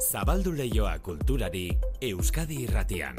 Zabaldu leioa kulturari Euskadi irratian.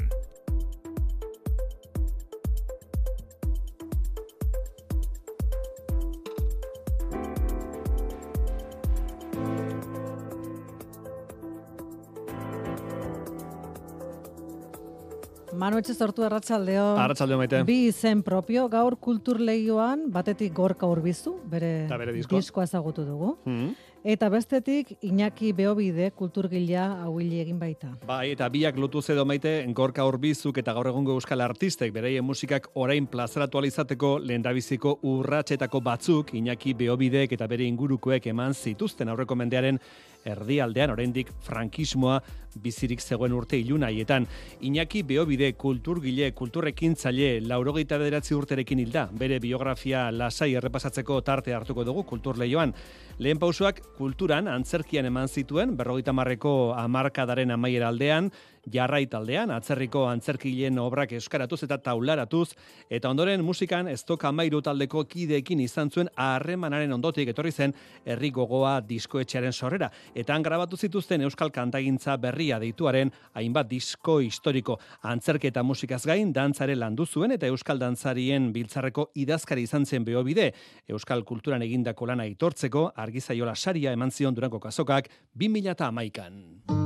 Manu etxe sortu erratzaldeo. Arratsaldeo maite. Bi izen propio, gaur kultur lehioan, batetik gorka urbizu, bere, bere diskoa. diskoa ezagutu dugu. Mm. Eta bestetik, Iñaki Beobide kulturgilea hauili egin baita. Bai, eta biak lotu edo maite, gorka horbizuk eta gaur egungo euskal artistek beraien musikak orain plazaratu alizateko lehendabiziko urratsetako batzuk Iñaki Beobidek eta bere ingurukoek eman zituzten aurreko mendearen erdialdean oraindik frankismoa bizirik zegoen urte ilunaietan. Iñaki Beobide kulturgile, kulturrekintzaile, laurogeita bederatzi urterekin hilda, bere biografia lasai errepasatzeko tarte hartuko dugu kultur lehioan. Lehen pausuak kulturan, antzerkian eman zituen, berrogeita marreko amarkadaren amaiera aldean, jarrai taldean, atzerriko antzerkileen obrak euskaratuz eta taularatuz, eta ondoren musikan ez toka mairu taldeko kideekin izan zuen harremanaren ondotik etorri zen herri gogoa diskoetxearen sorrera. Eta han grabatu zituzten euskal kantagintza berria deituaren hainbat disko historiko. Antzerketa musikaz gain, dantzare landu zuen eta euskal dantzarien biltzarreko idazkari izan zen behobide. Euskal kulturan egindako lana aitortzeko argizaiola saria eman zion durango kasokak 2000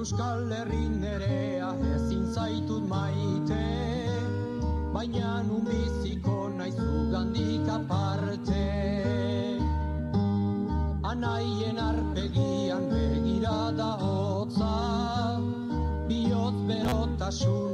Euskal Herri nerea ezin zaitut maite. Baina nun biziko naizu gandik aparte. Anaien arpegian begirada hotza Biot berotasuna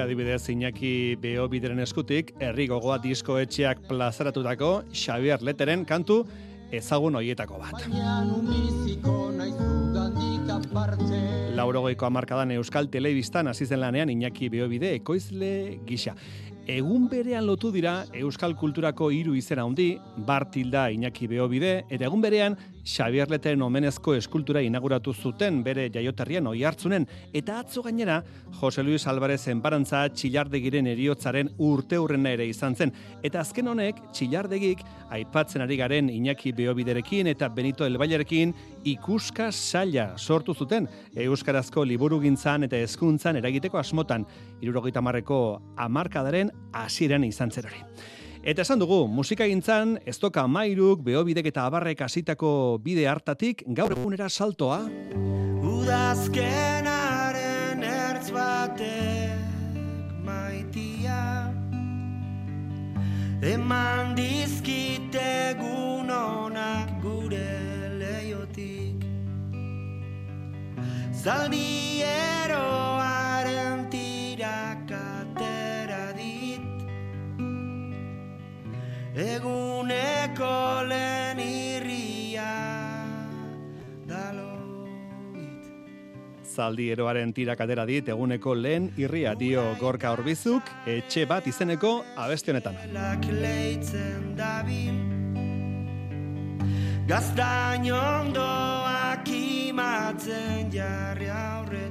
hoxe adibidez Iñaki Beo bideren eskutik, herri gogoa diskoetxeak plazaratutako Xavier Leteren kantu ezagun hoietako bat. Laurogeiko amarkadan Euskal Telebistan hasi lanean Iñaki Beobide ekoizle gisa. Egun berean lotu dira Euskal Kulturako hiru izena handi, Bartilda Iñaki Beobide, eta egun berean Xavier Leteren omenezko eskultura inauguratu zuten bere jaioterrian oi hartzunen, eta atzo gainera Jose Luis Alvarez enparantza txillardegiren eriotzaren urte hurrena ere izan zen, eta azken honek txillardegik aipatzen ari garen Iñaki Beobiderekin eta Benito Elbailerekin ikuska saila sortu zuten Euskarazko liburugintzan eta hezkuntzan eragiteko asmotan, irurogeita marreko amarkadaren hasieran izan zer hori. Eta esan dugu, musikagintzan, ez toka mairuk, beobidek eta abarrek hasitako bide hartatik, gaur egunera saltoa, Udazkenaren ertz batek maitia Eman dizkite egun onak gure leiotik. Zaldi Eguneko lehen irria daloit zaldi eroaren tirak atera dit, eguneko lehen irria dio gorka horbizuk, etxe bat izeneko abesti honetan. Lak leitzen dabil Gaztain ondoak imatzen jarri aurretik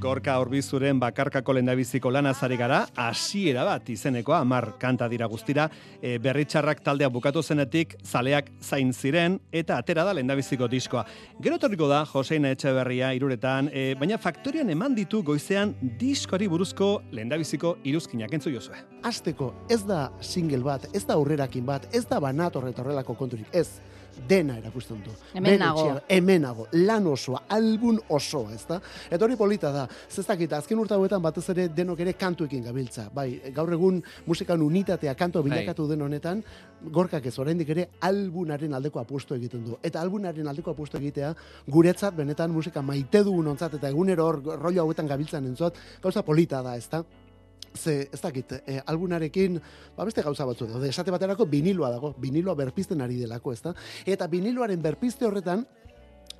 Gorka horbizuren bakarkako lehendabiziko lanazari gara, hasiera bat izeneko amar kanta dira guztira, e, berritxarrak taldea bukatu zenetik, zaleak zain ziren, eta atera da lehendabiziko diskoa. Gero etorriko da, Josein Etxeberria iruretan, e, baina faktorian eman ditu goizean diskoari buruzko lehendabiziko iruzkinak entzu jozue. Azteko ez da single bat, ez da aurrerakin bat, ez da banat horret horrelako konturik, ez. Dena erakusten du. Hemen nago. etxea, Hemen nago, lan osoa, album osoa, ez da? Eta hori polita da, zestakit, azken urte hauetan batez ere denok ere kantuekin gabiltza. Bai, gaur egun musikan unitatea kantua bilakatu den honetan, gorkak ez oraindik ere albunaren aldeko apustu egiten du. Eta albunaren aldeko apustu egitea, guretzat benetan musika maite dugun ontzat, eta egunero hor rollo hauetan gabiltzan entzot, gauza polita da, ez da? Ze, ez dakit, e, albunarekin, ba beste gauza batzu daude, esate baterako viniloa dago, viniloa berpizten ari delako, ezta? Eta viniloaren berpizte horretan,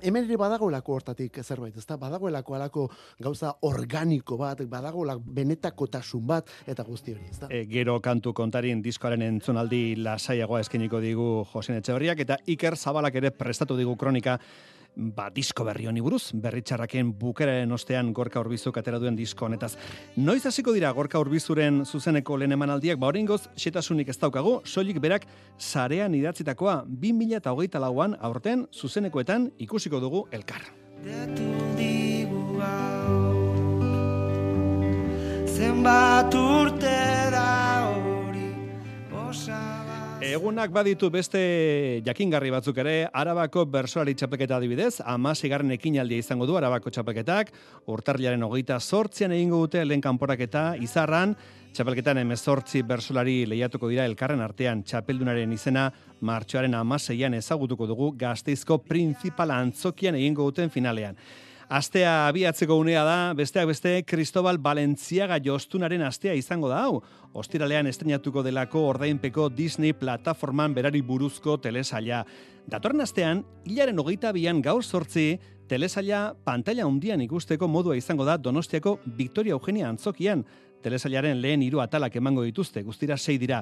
hemen ere badagoelako hortatik zerbait, ezta? Badagoelako alako gauza organiko bat, badagoela benetakotasun bat, eta guzti hori, ezta? E, gero kantu kontarin diskoaren entzunaldi lasaiagoa eskeniko digu Josen Etxeberriak, eta Iker Zabalak ere prestatu digu kronika ba, disko berri honi buruz, berritxarraken bukeraren ostean gorka urbizuk atera duen disko honetaz. Noiz hasiko dira gorka urbizuren zuzeneko lehen emanaldiak, ba horrengoz, setasunik ez daukagu, soilik berak sarean idatzitakoa 2008 lauan aurten zuzenekoetan ikusiko dugu elkar. Zenbat urte da hori Osaba Egunak baditu beste jakingarri batzuk ere, Arabako bersolari txapelketa adibidez, amasigarren ekinaldia izango du Arabako txapelketak, urtarriaren hogeita sortzian egingo dute lehen kanporaketa izarran, txapelketan emezortzi bersolari lehiatuko dira elkarren artean. Txapeldunaren izena martxoaren amaseian ezagutuko dugu gazteizko principala antzokian egingo duten finalean. Astea abiatzeko unea da, besteak beste, Cristobal Balenciaga jostunaren astea izango da hau. Ostiralean estrenatuko delako ordainpeko Disney plataforman berari buruzko telesaila. Datorren astean, hilaren hogeita bian gaur sortzi, telesaila pantalla hundian ikusteko modua izango da Donostiako Victoria Eugenia antzokian. Telesailaren lehen hiru atalak emango dituzte, guztira sei dira.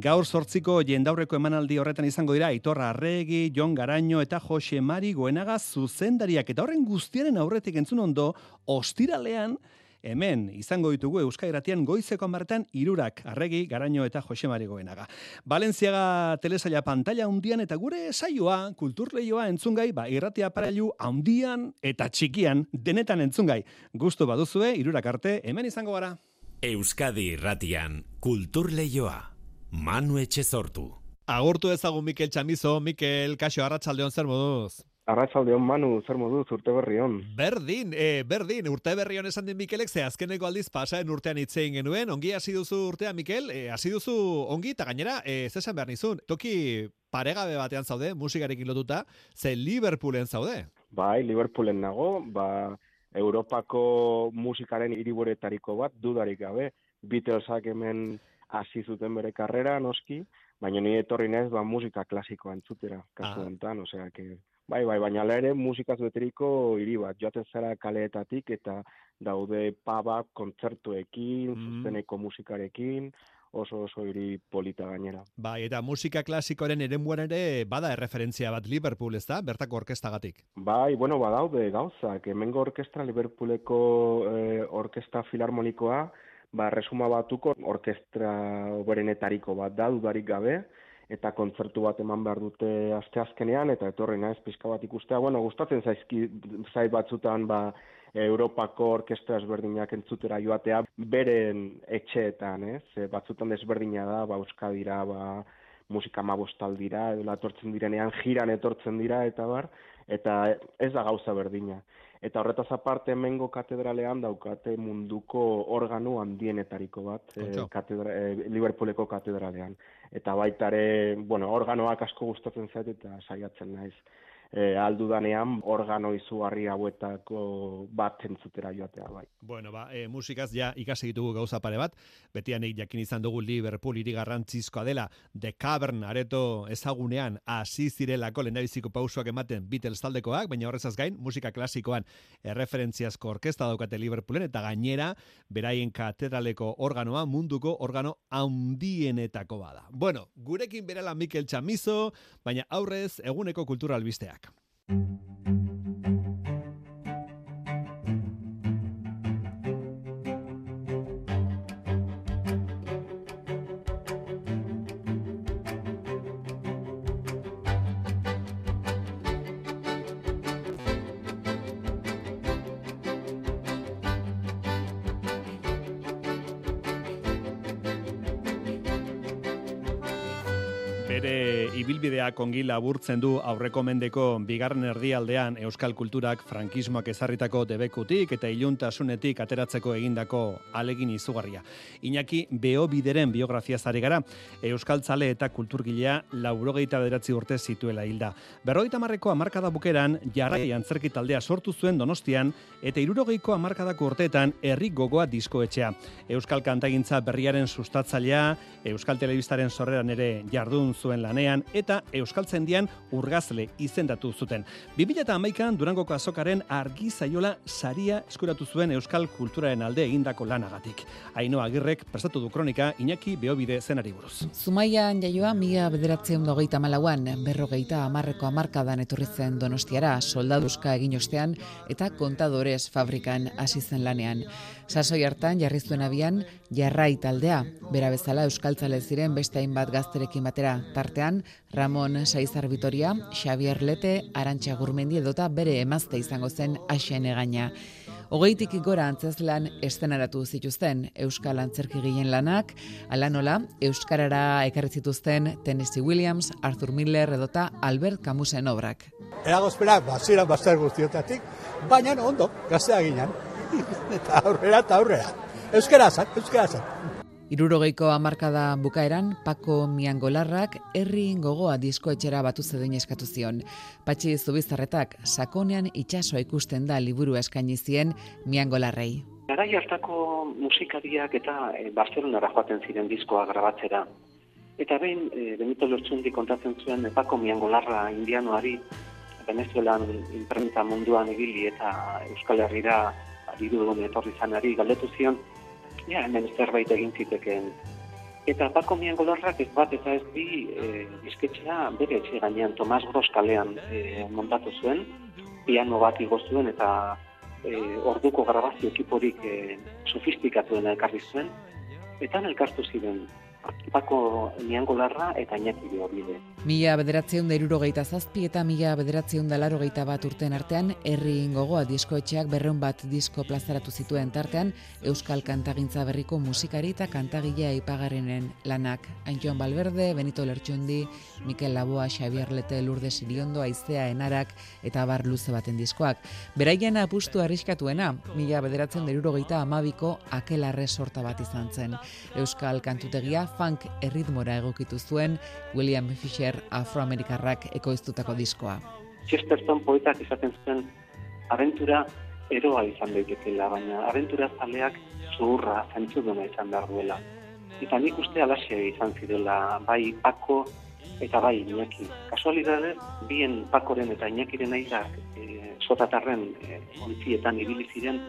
Gaur sortziko jendaurreko emanaldi horretan izango dira Aitorra Arregi, Jon Garaño eta Jose Mari Goenaga zuzendariak eta horren guztiaren aurretik entzun ondo, ostiralean hemen izango ditugu Euskal Iratian goizeko amartan irurak Arregi, Garaño eta Jose Mari Goenaga. Balenciaga telesaila pantalla hundian eta gure saioa, kulturleioa entzungai, ba, irratia parailu handian eta txikian denetan entzungai. Gustu baduzue, irurak arte, hemen izango gara. Euskadi Irratian, Kultur Leioa, Manu Etxezortu. Agurtu ezagun Mikel Txamizo, Mikel, kaixo, arratsaldeon zer moduz? Arratsaldeon Manu, zer moduz urte berri on. Berdin, e, berdin, urte berri on esan din Mikelek, ze azkeneko aldiz pasaren urtean itzein genuen, ongi hasi duzu urtea, Mikel, e, hasi duzu ongi, eta gainera, e, zesan behar nizun, toki paregabe batean zaude, musikarekin lotuta, ze Liverpoolen zaude. Bai, Liverpoolen nago, ba, Europako musikaren hiriburetariko bat, dudarik gabe, Beatlesak hemen hasi zuten bere karrera, noski, baina ni etorri naiz ba musika klasikoa entzutera, kasu Ah. osea que bai, bai, baina hala ere musikaz beteriko hiri bat, joaten zara kaleetatik eta daude paba kontzertuekin, Mm. zuzeneko musikarekin, oso oso hiri polita gainera. Bai, eta musika klasikoaren eremuan ere bada erreferentzia bat Liverpool, ez da? Bertako orkestagatik. Bai, bueno, badaude gauzak. Hemengo orkestra Liverpooleko eh, orkestra filarmonikoa, ba, resuma batuko orkestra oberenetariko bat da, dudarik gabe, eta kontzertu bat eman behar dute asteazkenean, eta etorri naiz pixka bat ikustea. Bueno, gustatzen zaizki, zait batzutan, ba, Europako orkestra ezberdinak entzutera joatea, beren etxeetan, ez? Batzutan desberdina da, ba, Euskadira, ba, musika mabostaldira, edo etortzen direnean, jiran etortzen dira, eta bar, eta ez da gauza berdina. Eta horretaz aparte hemengo katedralean daukate munduko organo handienetariko bat, Kontxo. katedra, eh, Liverpooleko katedralean. Eta baitare, bueno, organoak asko gustatzen zait eta saiatzen naiz. E, aldudanean organo izugarri hauetako bat entzutera joatea bai. Bueno, ba, e, musikaz ja ikasi ditugu gauza pare bat, betianik jakin izan dugu Liverpool hiri garrantzizkoa dela, The Cavern areto ezagunean hasi zirelako lehendabiziko pausoak ematen Beatles taldekoak, baina horrezaz gain, musika klasikoan erreferentziazko orkesta daukate Liverpoolen, eta gainera, beraien katedraleko organoa munduko organo handienetako bada. Bueno, gurekin berela Mikel Txamizo, baina aurrez eguneko kultura albisteak. Bere ibilbidea kongi laburtzen du aurreko mendeko bigarren erdialdean euskal kulturak frankismoak ezarritako debekutik eta iluntasunetik ateratzeko egindako alegin izugarria. Iñaki Beo bideren biografia zari gara, euskal tzale eta kulturgilea laurogeita bederatzi urte zituela hilda. Berrogeita marreko amarkada bukeran, jarrai antzerki taldea sortu zuen donostian, eta irurogeiko amarkadako urteetan herri gogoa diskoetxea. Euskal kantagintza berriaren sustatzailea, Euskal Telebistaren sorreran ere jardun zuen lanean, eta Euskaltzendian urgazle izendatu zuten. 2008an Durangoko azokaren argi zaiola saria eskuratu zuen Euskal kulturaren alde egindako lanagatik. Aino agirrek prestatu du kronika Iñaki Beobide zenari buruz. Zumaian jaioa mila bederatzeun dogeita malauan, berrogeita amarreko amarkadan etorri zen donostiara, soldaduzka egin ostean eta kontadores fabrikan hasi zen lanean. Sasoi hartan jarri zuen abian jarrai taldea, bera bezala euskaltzale ziren beste hainbat gazterekin batera, tartean Ramon Saizar Vitoria, Xavier Lete, Arantxa Gurmendi edota bere emazte izango zen Aixen egaina. Hogeitik gora antzezlan estenaratu zituzten Euskal Antzerkigilen lanak, ala nola Euskarara ekarri zituzten Tennessee Williams, Arthur Miller edota Albert Camusen obrak. Eragozpenak, baziran bazter guztiotatik, baina ondo, gaztea ginen. Eta aurrera eta aurrera. Euskara zan, euskara zan. Irurogeiko hamarkada bukaeran, Pako Miangolarrak herri gogoa diskoetxera batu zedin eskatu zion. Patxi Zubizarretak sakonean itsasoa ikusten da liburu eskaini zien Miangolarrei. Garai hartako musikariak eta e, Barcelonara joaten ziren diskoa grabatzera. Eta behin, e, Benito Lortzundi kontatzen zuen e, Pako Miangolarra indianoari, Venezuelan imprenta munduan ibili eta Euskal Herrira diru etorri zanari galdetu zion, ja, hemen zerbait egin zitekeen. Eta Pako Miangolarrak ez bat eta ez bi e, disketxea bere etxe gainean Tomas Gros kalean e, montatu zuen, piano bat igo zuen eta e, orduko grabazio ekiporik e, sofistikatuena ekarri zuen, eta elkartu ziren Pako Miangolarra eta Iñaki Beobide. Mila bederatzeun da irurogeita zazpi eta mila bederatzeun da larogeita bat urten artean, herri gogoa diskoetxeak berreun bat disko plazaratu zituen tartean, Euskal Kantagintza berriko musikari eta kantagilea ipagarrenen lanak. Aintion Balberde, Benito Lertxundi, Mikel Laboa, Xavier Lete, Lurde Siriondo, Aizea, Enarak eta bar luze baten diskoak. Beraien apustu arriskatuena, mila bederatzeun da irurogeita amabiko akelarre sorta bat izan zen. Euskal Kantutegia funk erritmora egokitu zuen William Fisher afroamerikarrak ekoiztutako diskoa. Chesterton poetak esaten zuen aventura eroa izan daitekeela, baina aventura zaleak zuhurra zentzuduna izan behar duela. Eta nik uste alaxe izan zirela bai pako eta bai Iñaki. Kasualidade, bien pakoren eta Iñakiren airak e, sotatarren e, ibili ziren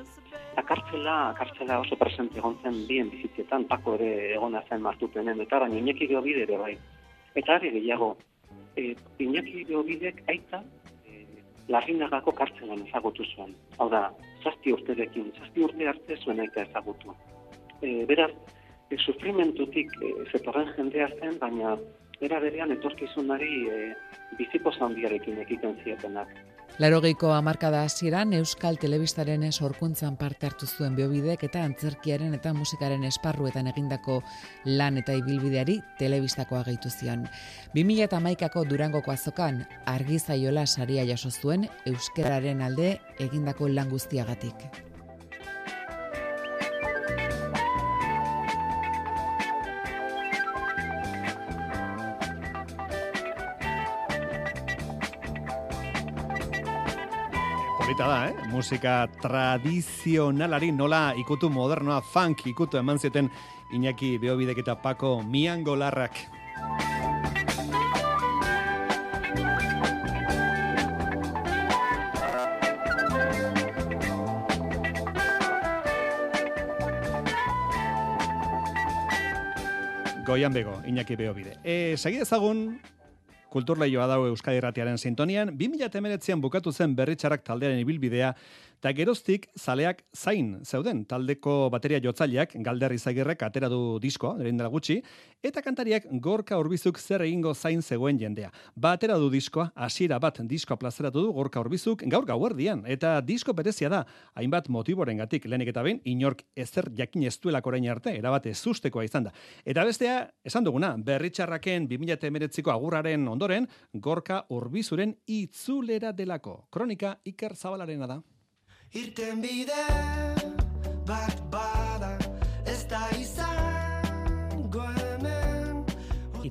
Eta kartzela, kartzela oso presente egon zen bien bizitzietan, pako ere egona zen martupenen, eta baina Iñaki Geobide ere bai. Eta ari gehiago, e, Iñaki Geobidek aita e, larrinagako kartzelan ezagutu zuen. Hau da, zazti urterekin, zazti urte arte zuen aita ezagutu. E, beraz, e, sufrimentutik e, zetorren jendea zen, baina era berean etorkizunari e, biziko zandiarekin ekiten zietenak. Larogeiko hamarkada hasieran Euskal Telebistaren sorkuntzan parte hartu zuen biobidek eta antzerkiaren eta musikaren esparruetan egindako lan eta ibilbideari telebistakoa gehitu zion. 2000 eta maikako durangoko azokan argizaiola saria jaso zuen Euskararen alde egindako lan guztiagatik. Polita da, eh? Musika tradizionalari nola ikutu modernoa funk ikutu eman zuten Iñaki Beobidek eta Pako Miangolarrak. Goian bego, Iñaki Beobide. E, Segi ezagun, kulturleioa dago Euskadi Ratiaren sintonian, 2019an bukatu zen berritxarak taldearen ibilbidea, Eta geroztik, zaleak zain zeuden, taldeko bateria jotzaileak, galder izagirrek atera du diskoa, eren dela gutxi, eta kantariak gorka urbizuk zer egingo zain zegoen jendea. Batera du diskoa, hasiera bat diskoa plazeratu du gorka urbizuk gaur gauerdian, eta disko berezia da, hainbat motiboren gatik, lehenik eta behin, inork ezer jakin ez duelak orain arte, erabate zustekoa izan da. Eta bestea, esan duguna, berritxarraken 2008ko agurraren ondoren, gorka urbizuren itzulera delako. Kronika Iker Zabalarena da. Irten bide bat. bada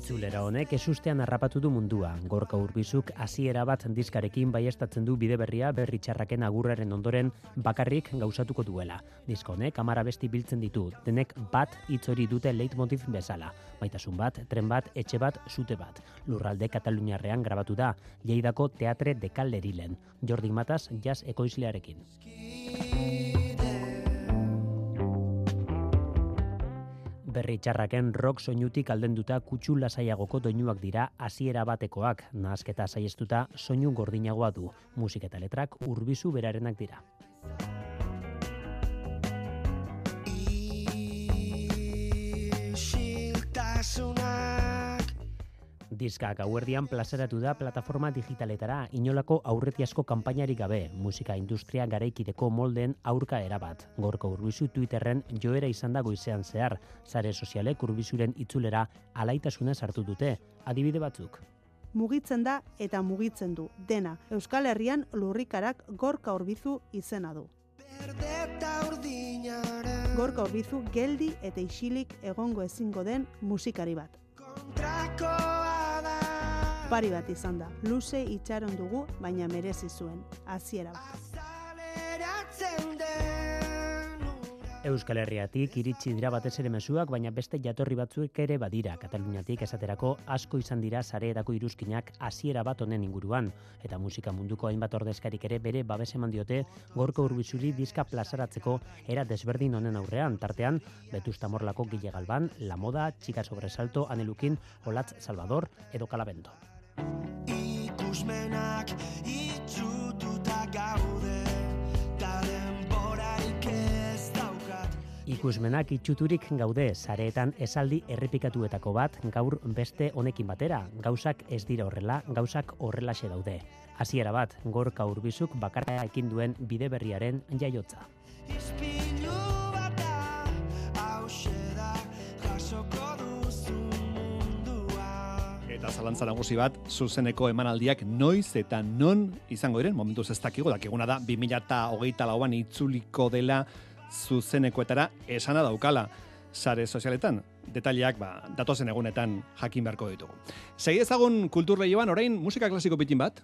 Itzulera honek esustean harrapatu du mundua. Gorka urbizuk hasiera bat diskarekin baiestatzen du bide berria berri txarraken agurraren ondoren bakarrik gauzatuko duela. Disko honek amara besti biltzen ditu, denek bat hitz dute leitmotiv bezala. Maitasun bat, tren bat, etxe bat, zute bat. Lurralde Kataluniarrean grabatu da, Lleidako Teatre de Kalderilen. Jordi Matas jazz ekoizlearekin. Berri txarraken rock soinutik aldenduta kutsu lasaiagoko doinuak dira hasiera batekoak, nahasketa saiestuta soinu gordinagoa du. Musik eta letrak urbizu berarenak dira. Diska gauerdian plazaratu da plataforma digitaletara inolako aurretiazko kanpainarik gabe, musika industria garaikideko molden aurka erabat. Gorko urbizu Twitterren joera izan da goizean zehar, sare sozialek urbizuren itzulera alaitasunez hartu dute, adibide batzuk. mugitzen da eta mugitzen du dena. Euskal Herrian lurrikarak gorka orbizu izena du. Gorka orbizu geldi eta isilik egongo ezingo den musikari bat. kontrakoa da Pari bat izan da, luze itxaron dugu, baina merezi zuen, hasiera bat. Euskal Herriatik iritsi dira batez ere mezuak, baina beste jatorri batzuek ere badira. Kataluniatik esaterako asko izan dira sareetako iruzkinak hasiera bat honen inguruan. Eta musika munduko hainbat ordezkarik ere bere babes eman diote gorko urbizuri diska plazaratzeko era desberdin honen aurrean. Tartean, Betusta Morlako Gile Galban, La Moda, Txika Sobresalto, Anelukin, Olatz Salvador edo Kalabendo. Ikusmenak itxututa gaude Ta denborarik ez daukat Ikusmenak itxuturik gaude sareetan esaldi errepikatuetako bat gaur beste honekin batera. Gauzak ez dira horrela, gauzak horrelaxe daude. Hasiera bat, gorka urbizuk bakarra ekin duen bide berriaren jaiotza. Ispilu Eta zalantza nagusi bat, zuzeneko emanaldiak noiz eta non izango diren, momentuz ez dakigu, dakiguna da, 2008 lauan itzuliko dela zuzenekoetara esana daukala sare sozialetan. Detaileak, ba, datozen egunetan jakin beharko ditugu. Segi ezagun kultur lehioan, orain musika klasiko pitin bat.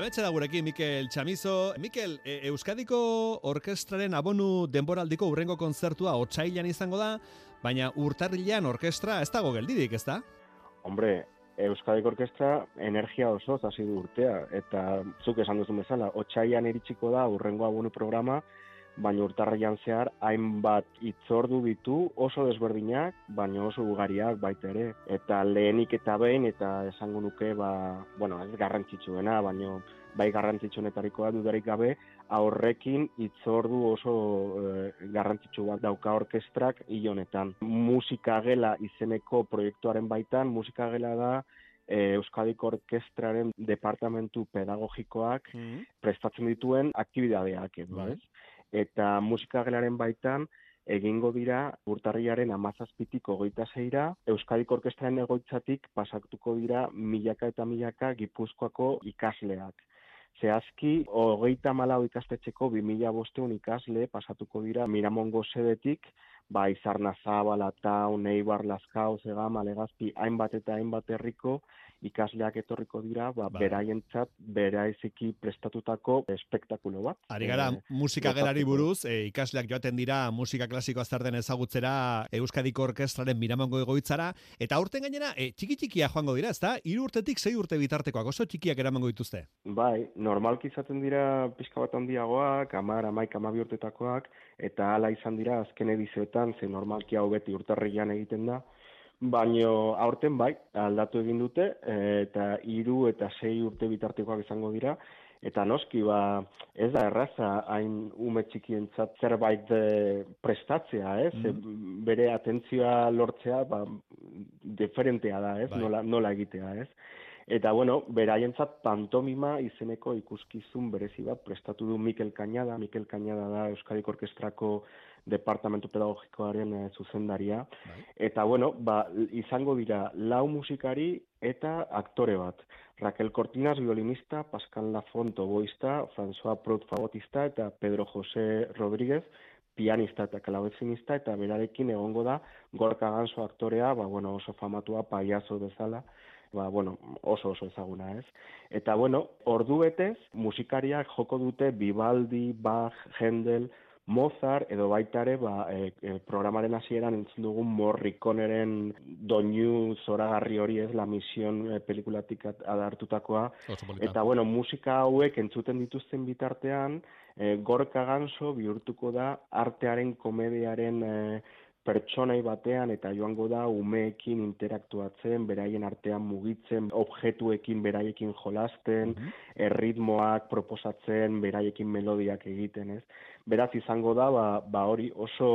Betxe da gurekin Mikel Chamizo. Mikel, e, Euskadiko Orkestraren abonu denboraldiko urrengo kontzertua otsailan izango da, baina urtarrilean orkestra ez dago geldidik, ez da? Hombre, Euskadiko Orkestra energia oso hasi du urtea, eta zuk esan duzu bezala, otsaian iritsiko da urrengo abonu programa, baina urtarrian zehar hainbat itzordu ditu oso desberdinak, baina oso ugariak baita ere. Eta lehenik eta behin, eta esango nuke, ba, bueno, ez garrantzitsuena, baina bai garrantzitsuenetarikoa dudarik gabe, aurrekin itzordu oso e, garrantzitsu bat dauka orkestrak hil honetan. Musika gela izeneko proiektuaren baitan, musika gela da e, Euskadiko Orkestraren departamentu pedagogikoak prestatzen dituen aktibidadeak edo, Bai. Eta musika gelaren baitan egingo dira urtarriaren amazazpitik hogeita zeira, Euskadiko Orkestraren egoitzatik pasatuko dira milaka eta milaka Gipuzkoako ikasleak. Zehazki, hogeita malau ikastetxeko 2000 bosteun ikasle pasatuko dira Miramongo sedetik, ba, Izarna Zabala, Taun, Eibar, Lazkao, Zegama, Legazpi, hainbat eta hainbat herriko ikasleak etorriko dira, ba, Bai. beraientzat beraiziki prestatutako espektakulo bat. Ari gara, Eh, musika gerari buruz, e, ikasleak joaten dira musika klasikoa zer den ezagutzera Euskadiko Orkestraren Miramongo egoitzara, eta aurten gainera, e, txiki txikia joango dira, ezta? Hiru urtetik sei urte bitartekoak, oso txikiak eramango dituzte. Bai, normalki izaten dira pixka bat handiagoak, amar, amaik, amabi urtetakoak, eta hala izan dira azken edizioetan, ze normalki hau beti urtarrian egiten da, baino aurten bai, aldatu egin dute, eta hiru eta sei urte bitartekoak izango dira, eta noski, ba, ez da erraza hain ume txikientzat zerbait eh, prestatzea, ez? Ze Bere atentzioa lortzea, ba, diferentea da, ez? Bai. Nola, nola egitea, ez? Eta bueno, beraientzat pantomima izeneko ikuskizun berezi bat prestatu du Mikel Cañada. Mikel Cañada da Euskadiko Orkestrako Departamentu Pedagogikoaren eh, zuzendaria. Eta bueno, ba, izango dira lau musikari eta aktore bat. Raquel Cortinas, violinista, Pascal Lafont, oboista, François Prout, fagotista, eta Pedro José Rodríguez, pianista eta kalabezinista, eta berarekin egongo da Gorka Ganso aktorea, ba, bueno, oso famatua paiazo bezala, ba, bueno, oso oso ezaguna, ez? Eta, bueno, ordu betez, musikariak joko dute Vivaldi, Bach, Händel, Mozart, edo baita ere, ba, e, e, programaren hasieran entzun dugun Morriconeren doinu zoragarri hori ez, la mision e, pelikulatik at- adartutakoa. Eta, bueno, musika hauek entzuten dituzten bitartean, e, Gorka Ganso bihurtuko da artearen, komediaren e, pertsonai batean eta joango da umeekin interaktuatzen, beraien artean mugitzen, objektuekin beraiekin jolasten, erritmoak proposatzen, beraiekin melodiak egiten, ez? Beraz izango da, ba, ba hori oso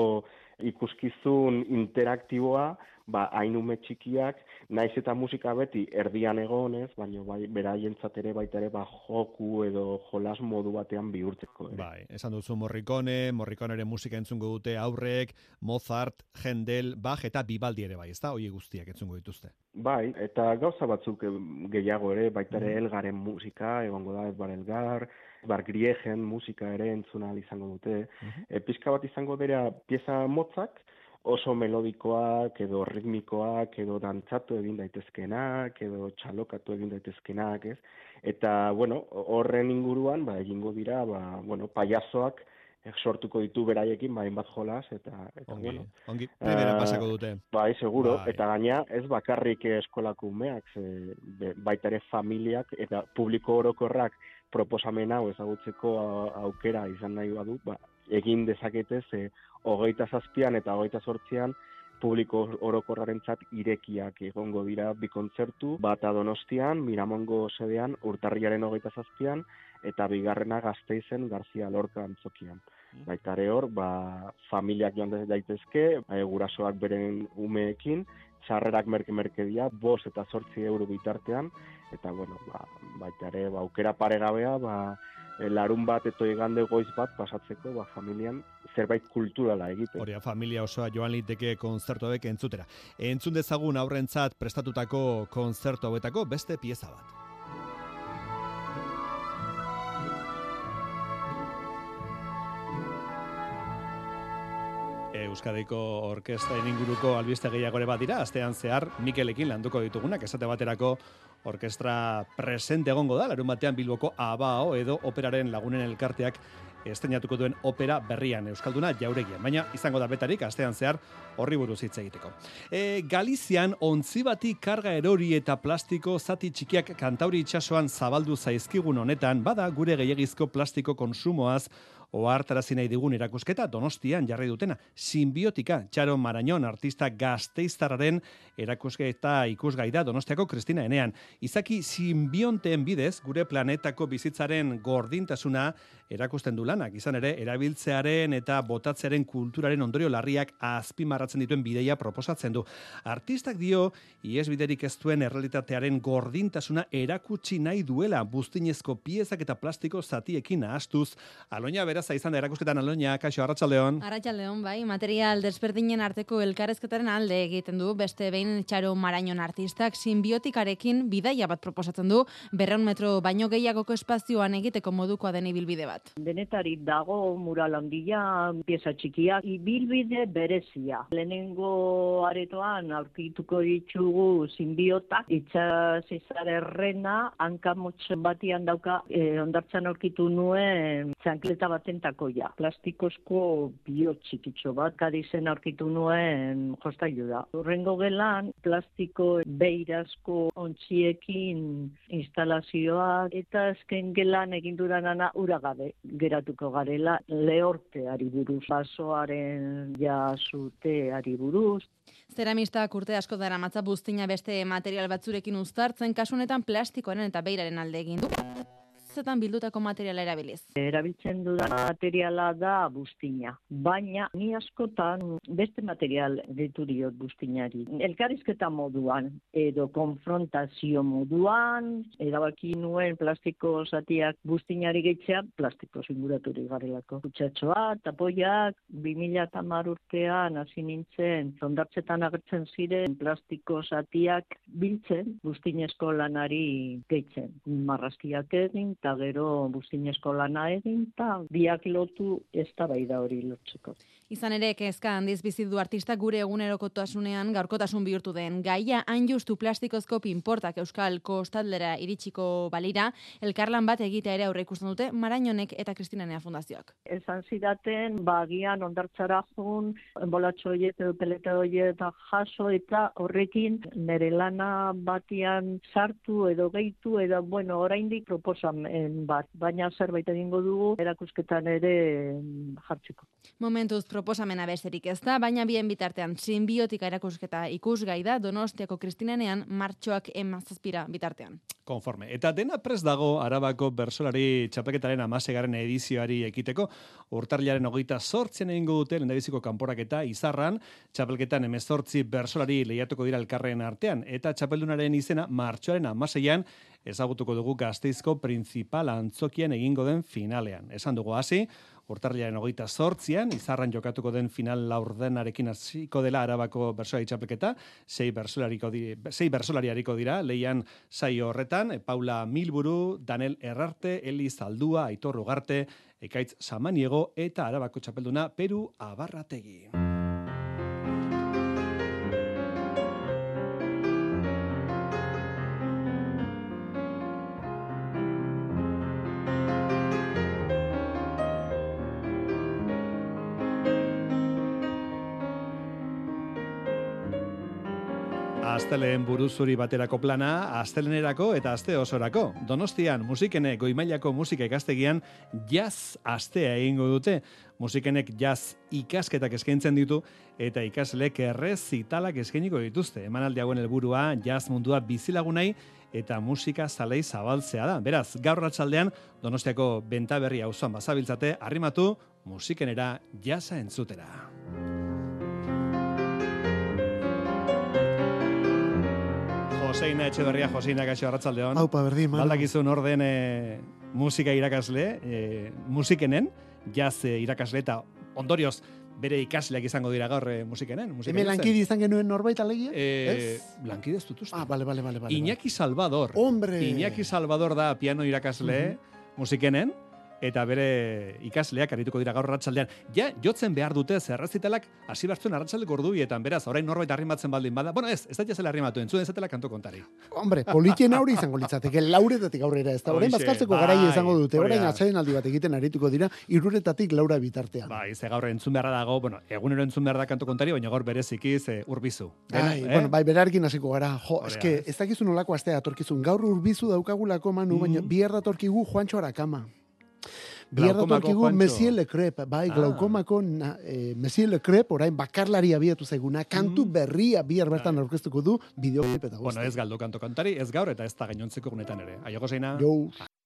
ikuskizun interaktiboa, ba hain ume txikiak, naiz eta musika beti erdian egonez, baina bai, beraientzat ere baita ere ba joku edo jolas modu batean bihurtzeko. Ere. Bai, esan duzu Morricone, Morriconeren musika entzungo dute aurrek, Mozart, Händel, Bach eta Vivaldi ere bai, ezta? Hoi guztiak entzungo dituzte. Bai, eta gauza batzuk eh, gehiago ere, baita ere elgaren musika, egongo da Edbar Elgar, Bar Griegen musika ere entzuna izango dute. E, pixka bat izango dira pieza motzak, oso melodikoak, edo ritmikoak, edo dantzatu egin daitezkenak, edo txalokatu egin daitezkenak, ez? Eta, bueno, horren inguruan, ba, egingo dira, ba, bueno, paiazoak eh, sortuko ditu beraiekin, ba, hainbat jolas, eta, eta Ongi, bueno, ongi, primera Eh, pasako dute. Bai, seguro, Bai. eta gaina ez bakarrik eh, eskolako umeak, ze, baita ere familiak eta publiko orokorrak proposamen hau ezagutzeko aukera izan nahi badu, ba, egin dezakete ze hogeita zazpian eta hogeita sortzian publiko orokorrarentzat irekiak egongo dira bi kontzertu, bata donostian, Miramongo sedean, urtarriaren hogeita zazpian, eta bigarrena gazteizen Garzia Lorca antzokian. Baita ere hor, ba, familiak joan daitezke, e, gurasoak beren umeekin, sarrerak merke-merke dira, bos eta sortzi euro bitartean, eta bueno, ba, baita ere, ba, aukera paregabea, ba, e, larun bat eto igande goiz bat pasatzeko, ba, familian zerbait kulturala egiten. Hori, familia osoa joan liteke konzertu hauek entzutera. Entzun dezagun aurrentzat prestatutako konzertu hauetako beste pieza bat. Euskadiko orkestraren inguruko albiste gehiago ere bat dira, astean zehar Mikelekin landuko ditugunak, esate baterako orkestra presente egongo da, larun batean Bilboko Abao edo operaren lagunen elkarteak esteinatuko duen opera berrian Euskalduna jauregian, baina izango da betarik astean zehar horri buruz hitz egiteko. E, Galizian ontzi bati karga erori eta plastiko zati txikiak kantauri itsasoan zabaldu zaizkigun honetan, bada gure gehiagizko plastiko konsumoaz ohartarazi nahi digun erakusketa Donostian jarri dutena Simbiotika Txaro Marañon artista gazteiztarraren erakusketa ikusgai da Donostiako Kristina Enean. Izaki simbionteen bidez gure planetako bizitzaren gordintasuna erakusten du lanak. Izan ere, erabiltzearen eta botatzearen kulturaren ondorio larriak azpimarratzen dituen bideia proposatzen du. Artistak dio, ies biderik ez duen errealitatearen gordintasuna erakutsi nahi duela buztinezko piezak eta plastiko zatiekin ahastuz, aloina beraz jaza izan da erakusketan alonia, kaixo, arratsaldeon. Arratxaldeon, bai, material desberdinen arteko elkarrezketaren alde egiten du, beste behin txaro marainon artistak simbiotikarekin bidaia bat proposatzen du, berreun metro baino gehiagoko espazioan egiteko modukoa den ibilbide bat. Denetari dago mural handia, pieza txikia, ibilbide berezia. Lehenengo aretoan aurkituko ditugu simbiotak, itxas izar errena, hankamotx batian dauka, e, ondartzan aurkitu nuen txankleta baten takoia. Plastikozko bio txikitxo bat, kadizen aurkitu nuen jostailu da. Urrengo gelan, plastiko beirazko ontziekin instalazioa, eta azken gelan egin dudanana uragabe geratuko garela lehorteari buruz, basoaren jasuteari buruz, Zeramistak urte asko dara matza buztina beste material batzurekin uztartzen, kasunetan plastikoaren eta beiraren alde egin du. Zetan bildutako materiala erabiliz. Erabiltzen dudan materiala da buztina, baina ni askotan beste material ditu diot buztinari. Elkarrizketa moduan edo konfrontazio moduan, erabaki nuen plastiko zatiak buztinari gehitzea, plastiko zinguraturik garelako. Kutsatxoa, tapoiak, 2010 urtean hasi nintzen, zondartzetan agertzen ziren plastiko zatiak biltzen, buztinezko lanari gehitzen. Marrastiak egin, eta gero buztinezko lana egin, eta biak lotu ez da hori lotzeko. Izan ere, kezka handiz bizi du artista gure egunerokotasunean gaurkotasun bihurtu den. Gaia hain justu plastikozko pinportak euskal kostaldera iritsiko balira, elkarlan bat egitea ere aurre ikusten dute Marañonek eta Kristinanea fundazioak. Esan zidaten, bagian ondartzara jun, embolatxo horiek edo pelete horiek jaso eta horrekin nire lana batian sartu edo gehitu edo, bueno, oraindik proposamen bat, baina zerbait egingo dugu erakusketan ere jartzeko. Momentuz proposamena besterik ez da, baina bien bitartean simbiotika erakusketa ikusgai da Donostiako Kristinanean martxoak emazazpira bitartean. Konforme. Eta dena pres dago Arabako bersolari txapelketaren amasegaren edizioari ekiteko. Urtarriaren hogeita sortzen egingo dute lendabiziko kanporaketa izarran, txapelketan emezortzi bersolari lehiatuko dira elkarren artean. Eta txapeldunaren izena martxoaren amaseian ezagutuko dugu gazteizko principal antzokian egingo den finalean. Esan dugu hasi, urtarriaren hogeita sortzian, izarran jokatuko den final laurdenarekin hasiko dela arabako bersolari txapelketa, sei di, sei bersolariariko dira, leian saio horretan, Paula Milburu, Daniel Errarte, Eli Zaldua, Aitor Ugarte, Ekaitz Samaniego eta arabako txapelduna Peru Abarrategi. Asteleen buruzuri baterako plana, astelenerako eta aste osorako. Donostian, musikene goimailako musika ikastegian jazz astea egingo dute. Musikenek jazz ikasketak eskaintzen ditu eta ikasleek errezitalak eskainiko dituzte. Emanaldi hauen helburua jazz mundua bizilagunai eta musika zalei zabaltzea da. Beraz, gaur ratzaldean Donostiako bentaberri auzoan bazabiltzate, arrimatu musikenera jazza entzutera. Joseina Etxeberria, Joseina Gaixo Arratzaldeon. Aupa, berdin, Manu. Baldakizun orden e, musika irakasle, e, musikenen, jazz e, irakasle eta ondorioz bere ikasleak izango dira gaur e, musikenen. musikenen Hemen lankidi izan genuen norbait alegia? E, lankide ez dut uste. Ah, bale, bale, bale. Iñaki Salvador. Hombre! Iñaki Salvador da piano irakasle musikenen, eta bere ikasleak arituko dira gaur arratsaldean. Ja, jotzen behar dute zerrezitalak hasi bertzuen arratsaldeko ordubietan, beraz, orain norbait arrimatzen baldin bada. Bueno, ez, ez da jazela arrimatu, entzuen ezatela kanto kontari. Hombre, politien aurri izango litzateke, lauretatik aurrera ez da. Orain Hoxe, bazkaltzeko bai, izango dute, hori orain da. atzaden aldi bat egiten arituko dira, iruretatik laura bitartean. Bai, ze gaur entzun beharra dago, bueno, egunero entzun behar da kanto kontari, baina gaur bereziki ze urbizu. Dena, Ai, eh? bueno, bai, berarkin hasiko gara. Jo, Hori eske, ez dakizu nolako astea atorkizun. Gaur urbizu daukagulako manu, baina Mm. bihar datorkigu Juancho Arakama. Bihar Glaukomako datorkigu Juancho. Monsieur Le Crep, bai, Ah. glaukomako na, eh, Monsieur Le Crep, orain bakarlari abiatu zaiguna, kantu berria bihar bertan aurkeztuko du, bideoklip eta Bueno, guzti. ez galdu kanto kontari, ez gaur eta ez da gainontzeko gunetan ere. Aio gozeina.